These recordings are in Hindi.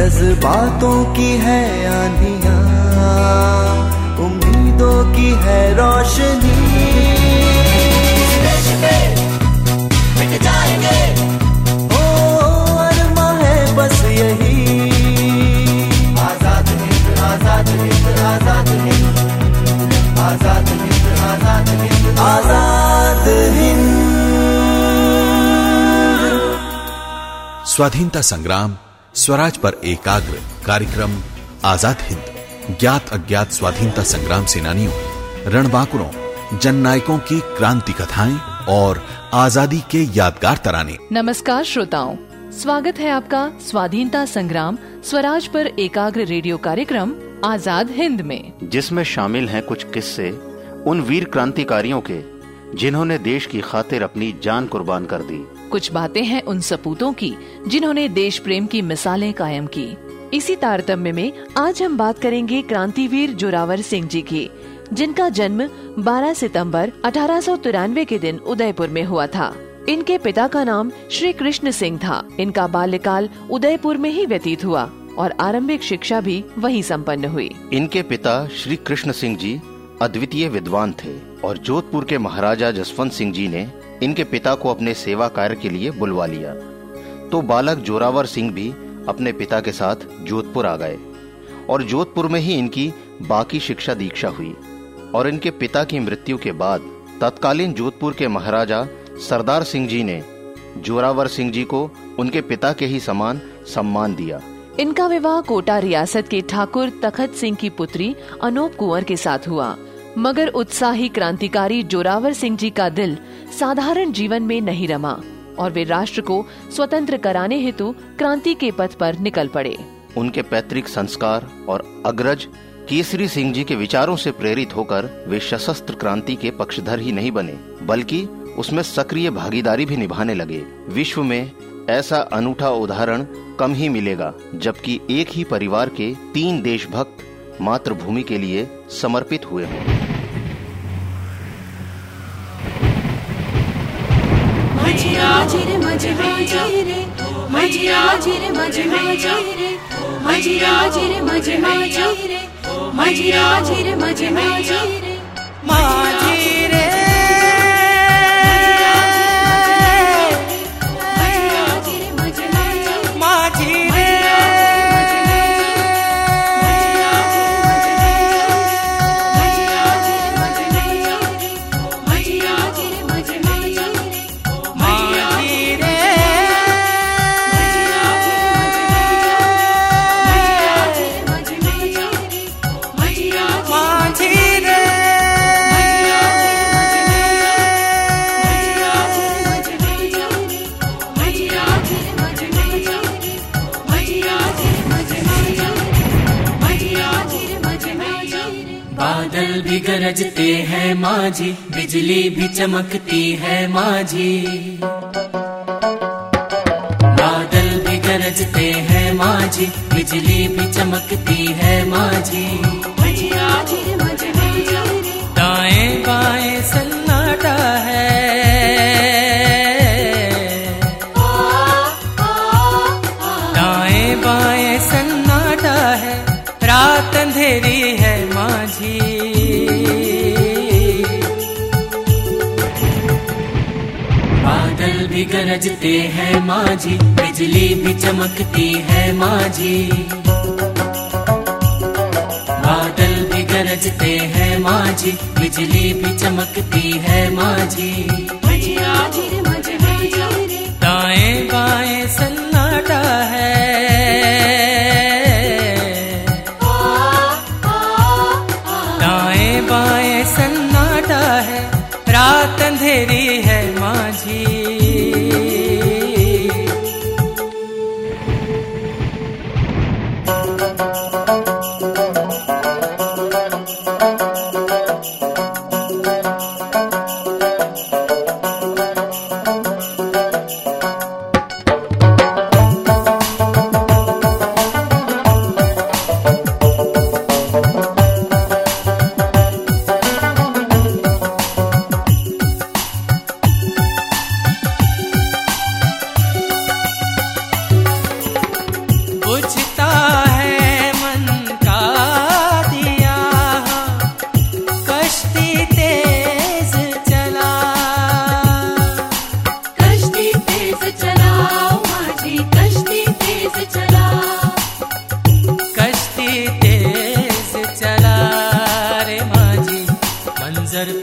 जज्बातों की है आनिया उम्मीदों की है रोशनी। आज़ाद आज़ाद हिंद आज़ाद स्वाधीनता संग्राम स्वराज पर एकाग्र कार्यक्रम आज़ाद हिंद ज्ञात अज्ञात स्वाधीनता संग्राम सेनानियों रणबांकुरों जननायकों की क्रांति कथाएँ और आज़ादी के यादगार तराने। नमस्कार श्रोताओं स्वागत है आपका स्वाधीनता संग्राम स्वराज पर एकाग्र रेडियो कार्यक्रम आज़ाद हिंद में। जिसमें शामिल हैं कुछ किस्से उन वीर क्रांतिकारियों के जिन्होंने देश की खातिर अपनी जान कुर्बान कर दी। कुछ बातें हैं उन सपूतों की, जिन्होंने देश प्रेम की मिसालें कायम की। इसी तारतम्य में आज हम बात करेंगे क्रांतिवीर जोरावर सिंह जी की, जिनका जन्म 12 सितंबर अठारह सौ तिरानवे के दिन उदयपुर में हुआ था। इनके पिता का नाम श्री कृष्ण सिंह था। इनका बाल्यकाल उदयपुर में ही व्यतीत हुआ और आरंभिक शिक्षा भी वहीं संपन्न हुई। इनके पिता श्री कृष्ण सिंह जी अद्वितीय विद्वान थे और जोधपुर के महाराजा जसवंत सिंह जी ने इनके पिता को अपने सेवा कार्य के लिए बुलवा लिया। तो बालक जोरावर सिंह भी अपने पिता के साथ जोधपुर आ गए और जोधपुर में ही इनकी बाकी शिक्षा दीक्षा हुई और इनके पिता की मृत्यु के बाद तत्कालीन जोधपुर के महाराजा सरदार सिंह जी ने जोरावर सिंह जी को उनके पिता के ही समान सम्मान दिया। इनका विवाह कोटा रियासत के ठाकुर तखत सिंह की पुत्री अनूप कुंवर के साथ हुआ। मगर उत्साही क्रांतिकारी जोरावर सिंह जी का दिल साधारण जीवन में नहीं रमा और वे राष्ट्र को स्वतंत्र कराने हेतु क्रांति के पथ पर निकल पड़े। उनके पैतृक संस्कार और अग्रज केसरी सिंह जी के विचारों से प्रेरित होकर वे सशस्त्र क्रांति के पक्षधर ही नहीं बने, बल्कि उसमें सक्रिय भागीदारी भी निभाने लगे। विश्व में ऐसा अनूठा उदाहरण कम ही मिलेगा, जबकि एक ही परिवार के तीन देशभक्त मातृभूमि के लिए समर्पित हुए हों। रे मजिरा जी रे मजमा जी रे मजिरा जी रे मजमा जी रे मजिरा जी रे मजमा जी रे माजी गरजते हैं माझी, बिजली भी चमकती है माझी। बादल भी गरजते हैं माझी, बिजली भी चमकती है माझी। दाएँ बाएँ सन्नाटा है। दाएँ बाएँ सन्नाटा है, रात अंधेरी है भी गरजते हैं माँ जी बिजली भी चमकती है माझी। बादल भी गरजते हैं जी बिजली भी चमकती है माझी।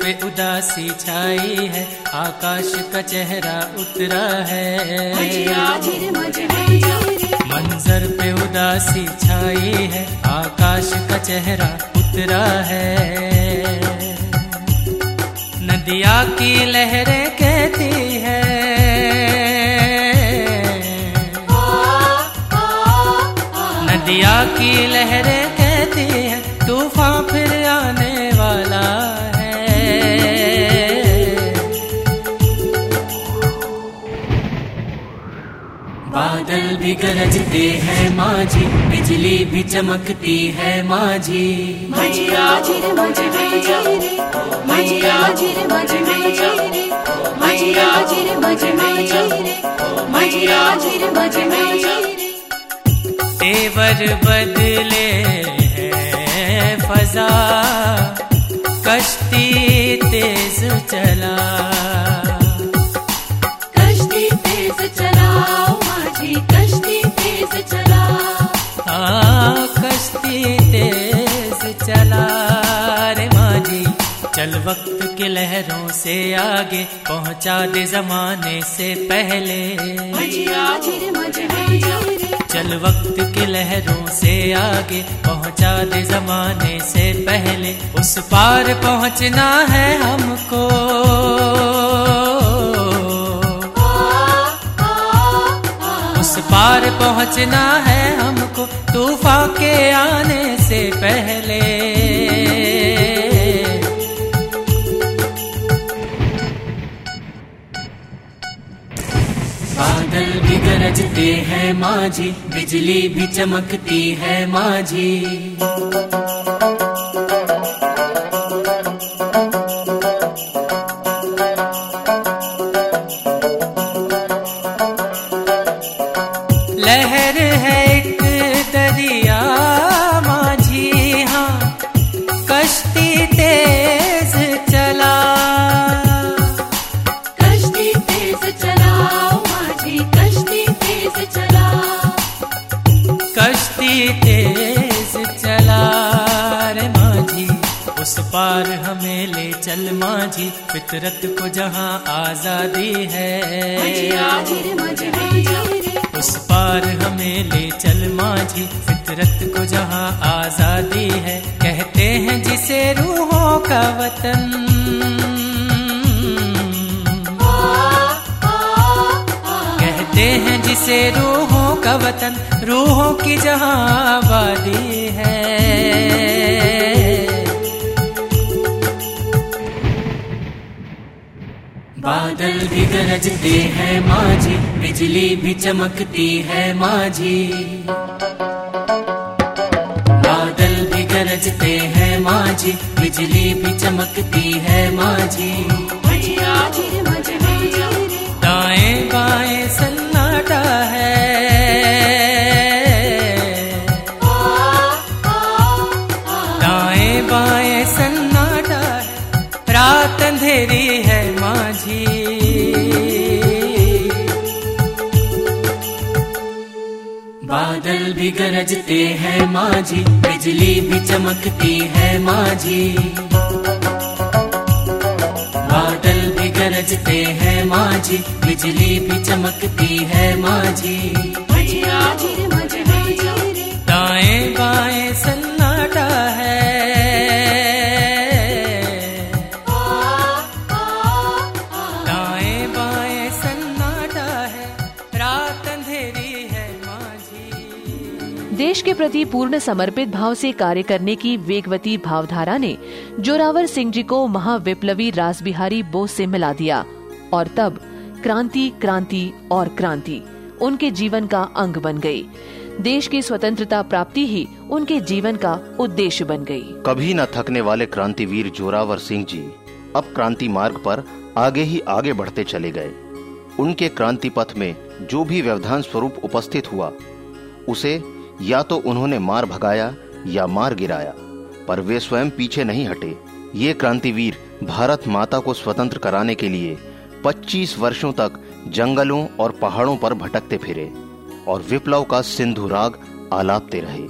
पे उदासी छाई है आकाश का चेहरा उतरा है। मंजर पे उदासी छाई है आकाश का चेहरा उतरा है। नदिया की लहरें कहती है नदिया की लहरें भी गरजते हैं माझी। बिजली भी चमकती है माझी। तेवर बदले हैं फजा कश्ती तेज चला। वक्त के लहरों से आगे पहुँचा दे जमाने से पहले। चल वक्त के लहरों से आगे पहुँचा दे जमाने से पहले। उस पार पहुँचना है हमको। उस पार पहुँचना है हमको तूफ़ान के आने से पहले। गरजते हैं माँ जी बिजली भी चमकती है माँ लहर माझी फितरत को जहाँ आज़ादी है। उस पार हमें ले चल माझी फितरत को जहाँ आज़ादी है। कहते हैं जिसे रूहों का वतन। कहते हैं जिसे रूहों का वतन, रूहों की जहाँ आबादी है। बादल भी गरजते हैं माझी बिजली भी चमकती है माझी। बादल भी गरजते हैं माझी बिजली भी चमकती है माझी। दाएँ बाएँ भी गरजते हैं माँ जी बिजली भी चमकती है माँ जी बादल भी गरजते हैं माँ जी बिजली भी चमकती है माँ जी दाएँ बाएँ प्रति पूर्ण समर्पित भाव से कार्य करने की वेगवती भावधारा ने जोरावर सिंह जी को महाविप्लवी रासबिहारी बोस से मिला दिया। और तब क्रांति क्रांति और क्रांति, उनके जीवन का अंग बन गई। देश की स्वतंत्रता प्राप्ति ही उनके जीवन का उद्देश्य बन गई। कभी न थकने वाले क्रांतिवीर जोरावर सिंह जी अब क्रांति मार्ग पर आगे ही आगे बढ़ते चले गए। उनके क्रांति पथ में जो भी व्यवधान स्वरूप उपस्थित हुआ, उसे या तो उन्होंने मार भगाया या मार गिराया, पर वे स्वयं पीछे नहीं हटे। ये क्रांतिवीर भारत माता को स्वतंत्र कराने के लिए 25 वर्षों तक जंगलों और पहाड़ों पर भटकते फिरे और विप्लव का सिंधु राग आलापते रहे।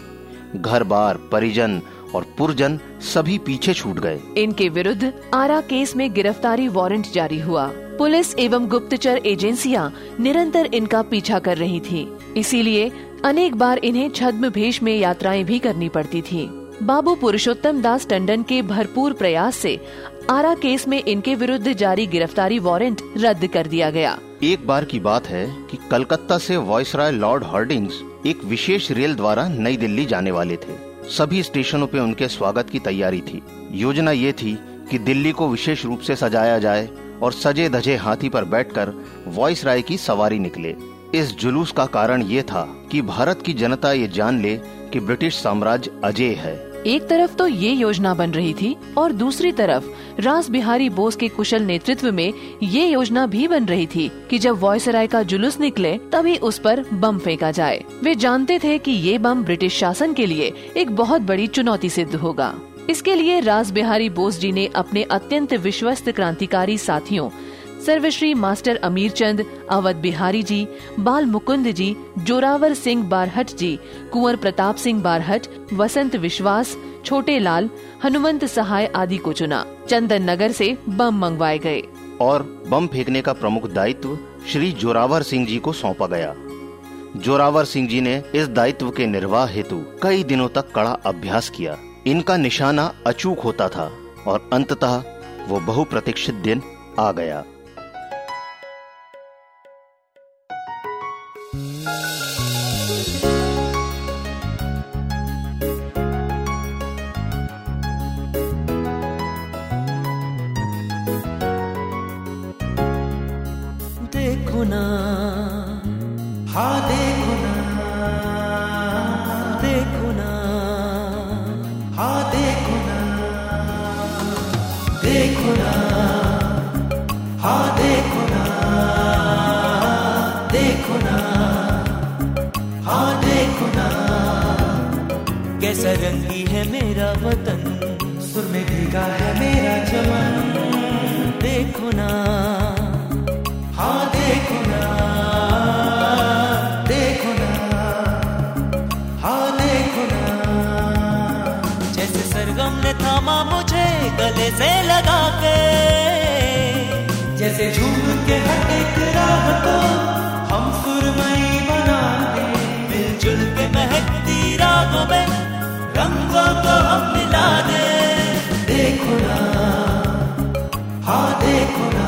घर बार परिजन और पुरजन सभी पीछे छूट गए। इनके विरुद्ध आरा केस में गिरफ्तारी वारंट जारी हुआ। पुलिस एवं गुप्तचर एजेंसियाँ निरंतर इनका पीछा कर रही थी। इसीलिए अनेक बार इन्हें छद्म भेष में यात्राएँ भी करनी पड़ती थी। बाबू पुरुषोत्तम दास टंडन के भरपूर प्रयास से आरा केस में इनके विरुद्ध जारी गिरफ्तारी वारंट रद्द कर दिया गया। एक बार की बात है कि कलकत्ता से वॉयसराय लॉर्ड हार्डिंग्स एक विशेष रेल द्वारा नई दिल्ली जाने वाले थे। सभी स्टेशनों पे उनके स्वागत की तैयारी थी। योजना ये थी कि दिल्ली को विशेष रूप से सजाया जाए और सजे धजे हाथी पर बैठकर वॉयसराय की सवारी निकले। इस जुलूस का कारण ये था कि भारत की जनता ये जान ले कि ब्रिटिश साम्राज्य अजय है। एक तरफ़ तो ये योजना बन रही थी और दूसरी तरफ़ रास बिहारी बोस के कुशल नेतृत्व में ये योजना भी बन रही थी कि जब वॉयसराय का जुलूस निकले, तभी उस पर बम फेंका जाए। वे जानते थे कि ये बम ब्रिटिश शासन के लिए एक बहुत बड़ी चुनौती सिद्ध होगा। इसके लिए रास बिहारी बोस जी ने अपने अत्यंत विश्वस्त क्रांतिकारी साथियों सर्वश्री मास्टर अमीर चंद अवध बिहारी जी, बाल मुकुंद जी, जोरावर सिंह बारहट जी, कुंवर प्रताप सिंह बारहट, वसंत विश्वास, छोटे लाल, हनुमंत सहाय आदि को चुना। चंदन नगर से बम मंगवाए गए। और बम फेंकने का प्रमुख दायित्व श्री जोरावर सिंह जी को सौंपा गया। जोरावर सिंह जी ने इस दायित्व के निर्वाह हेतु कई दिनों तक कड़ा अभ्यास किया। इनका निशाना अचूक होता था और अंततः वो बहुप्रतीक्षित दिन आ गया। देखो ना। हाँ देखो ना। देखो ना। हाँ देखो ना। कैसा रंगी है मेरा वतन। सुर में भीगा है मेरा चमन। देखो ना। गले से लगा के। जैसे झूम के हर एक राह को हम सुरमई बना दे मिलजुल के महकती रागों में रंगों को हम मिला दे देखो ना हाँ देखो ना।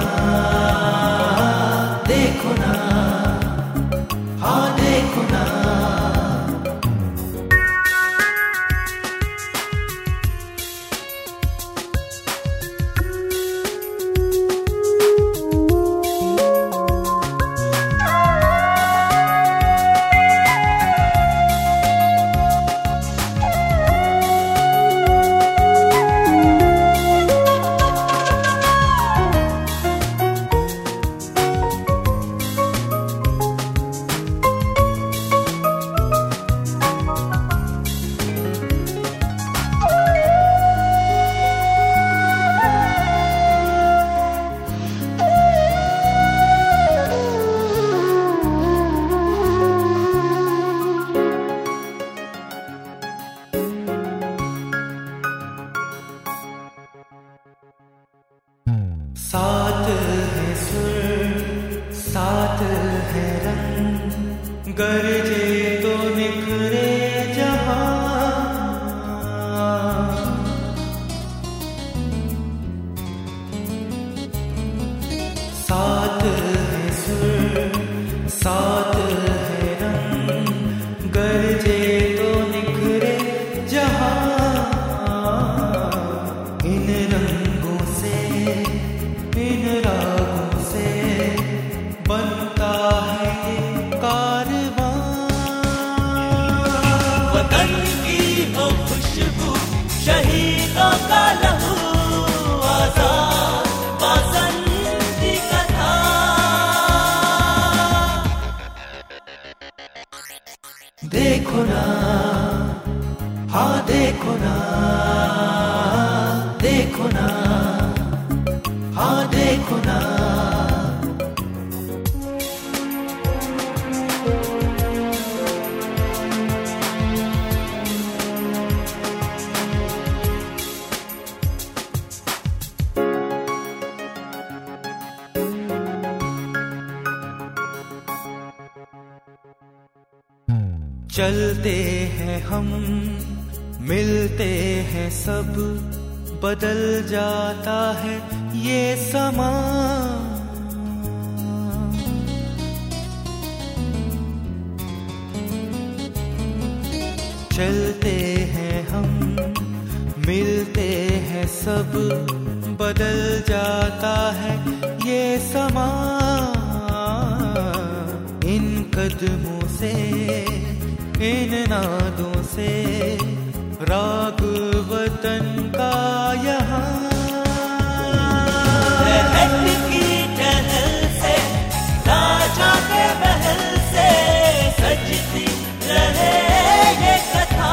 देखो ना देखो ना हाँ देखो ना। चलते हैं हम मिलते हैं सब, बदल जाता है ये समा। चलते हैं हम, मिलते हैं सब, बदल जाता है ये समा। इन कदमों से, इन नादों से राग वतन का यहाँ। की टहल से राजा के महल से सजती रहे ये कथा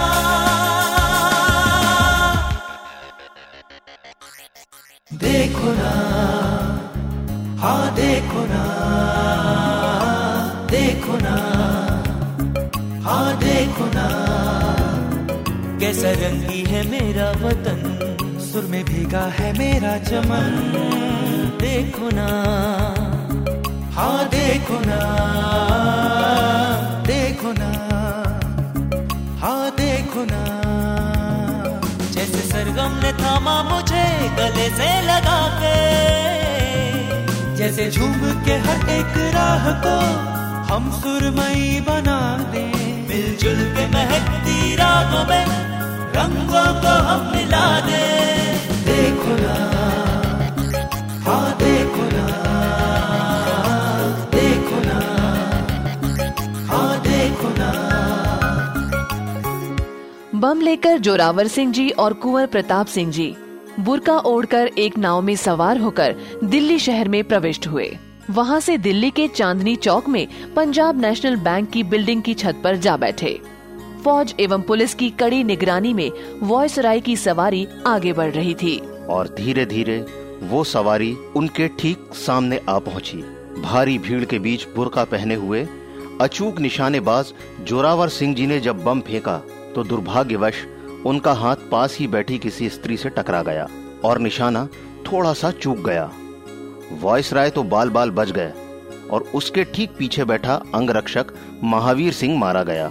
देखो ना हाँ देखो ना देखो ना। कैसा रंगी है मेरा वतन, सुर में भीगा है मेरा चमन। देखो ना हाँ देखो ना देखो ना हाँ देखो ना। जैसे सरगम ने थामा मुझे गले से लगा के, जैसे झूम के हर एक राह को हम सुरमई बना दे। मिलजुल के महकती रागों में रंगों को हम मिला दे। देखो ना। हाँ देखो ना। देखो ना। हाँ देखो ना। बम लेकर जोरावर सिंह जी और कुंवर प्रताप सिंह जी, बुरका ओढ़कर एक नाव में सवार होकर दिल्ली शहर में प्रविष्ट हुए। वहाँ से दिल्ली के चांदनी चौक में पंजाब नेशनल बैंक की बिल्डिंग की छत पर जा बैठे। फौज एवं पुलिस की कड़ी निगरानी में वॉयसराय की सवारी आगे बढ़ रही थी। और धीरे धीरे वो सवारी उनके ठीक सामने आ पहुँची। भारी भीड़ के बीच बुरका पहने हुए अचूक निशानेबाज जोरावर सिंह जी ने जब बम फेंका तो दुर्भाग्यवश उनका हाथ पास ही बैठी किसी स्त्री से टकरा गया और निशाना थोड़ा सा चूक गया। वॉइस राय तो बाल बाल बच गए और उसके ठीक पीछे बैठा अंगरक्षक महावीर सिंह मारा गया।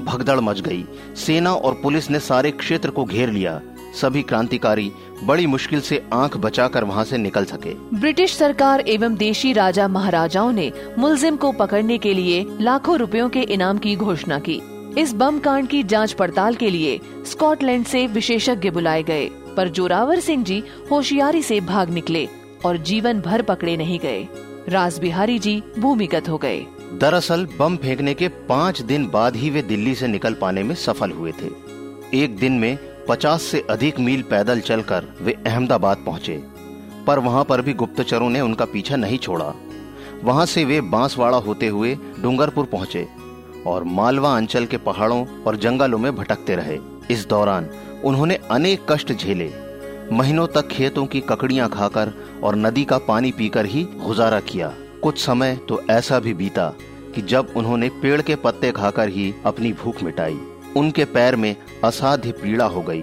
भगदड़ मच गई। सेना और पुलिस ने सारे क्षेत्र को घेर लिया। सभी क्रांतिकारी बड़ी मुश्किल से आँख बचाकर वहाँ से निकल सके। ब्रिटिश सरकार एवं देशी राजा महाराजाओं ने मुलजिम को पकड़ने के लिए लाखों रुपयों के इनाम की घोषणा की। इस बम कांड की जाँच पड़ताल के लिए स्कॉटलैंड से विशेषज्ञ बुलाए गए, पर जोरावर सिंह जी होशियारी से भाग निकले और जीवन भर पकड़े नहीं गए। राज बिहारी जी भूमिगत हो गए। दरअसल बम फेंकने के पाँच दिन बाद ही वे दिल्ली से निकल पाने में सफल हुए थे। एक दिन में पचास से अधिक मील पैदल चलकर वे अहमदाबाद पहुँचे। पर वहाँ पर भी गुप्तचरों ने उनका पीछा नहीं छोड़ा। वहाँ से वे बांसवाड़ा होते हुए डूंगरपुर पहुँचे और मालवा अंचल के पहाड़ों और जंगलों में भटकते रहे। इस दौरान उन्होंने अनेक कष्ट झेले। महीनों तक खेतों की ककड़ियाँ खाकर और नदी का पानी पीकर ही गुजारा किया। कुछ समय तो ऐसा भी बीता कि जब उन्होंने पेड़ के पत्ते खाकर ही अपनी भूख मिटाई, उनके पैर में असाध्य पीड़ा हो गई,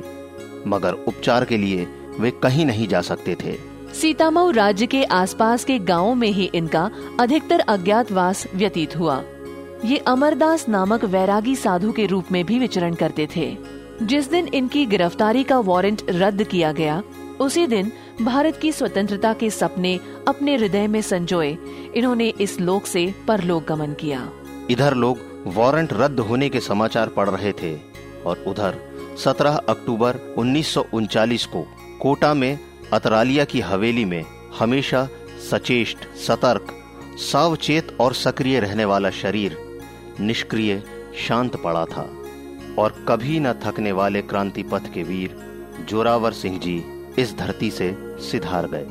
मगर उपचार के लिए वे कहीं नहीं जा सकते थे। सीतामऊ राज्य के आसपास के गाँवों में ही इनका अधिकतर अज्ञातवास व्यतीत हुआ। ये अमरदास नामक वैरागी साधु के रूप में भी विचरण करते थे। जिस दिन इनकी गिरफ्तारी का वारंट रद्द किया गया, उसी दिन भारत की स्वतंत्रता के सपने अपने हृदय में संजोए। इन्होंने इस लोक से परलोक गमन किया। इधर लोग वारंट रद्द होने के समाचार पढ़ रहे थे और उधर 17 अक्टूबर उन्नीस को कोटा में, अतरालिया की हवेली में हमेशा सचेष्ट, सतर्क, सावचेत और सक्रिय रहने वाला शरीर निष्क्रिय, शांत पड़ा था। और कभी न थकने वाले क्रांति पथ के वीर जोरावर सिंह जी इस धरती से सिधार गए।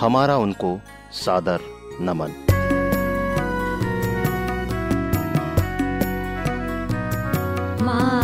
हमारा उनको सादर नमन। मानस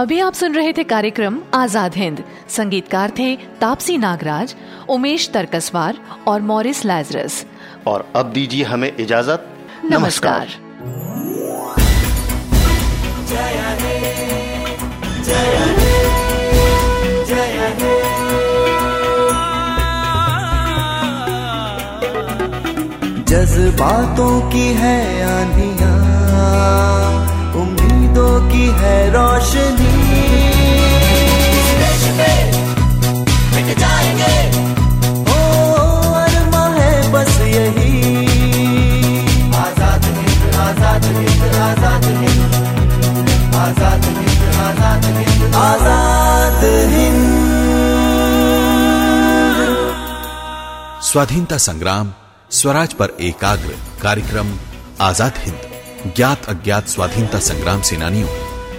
अभी आप सुन रहे थे कार्यक्रम आज़ाद हिंद। संगीतकार थे तापसी नागराज उमेश तरकसवार और मॉरिस लाजरस। और अब दीजिए हमें इजाज़त। नमस्कार। जज्बातों की है आंधिया। उम्मीदों की है रोशनी। ओ अरमा है बस यही। आज़ाद हिंद आज़ाद हिंद आज़ाद हिंद। आज़ाद हिंद आज़ाद हिंद। आज़ाद हिंद। स्वाधीनता संग्राम स्वराज पर एकाग्र कार्यक्रम आज़ाद हिंद। ज्ञात अज्ञात स्वाधीनता संग्राम सेनानियों,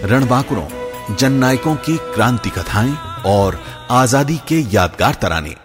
रणबांकुरों, जननायकों की क्रांति कथाएँ और आज़ादी के यादगार तराने।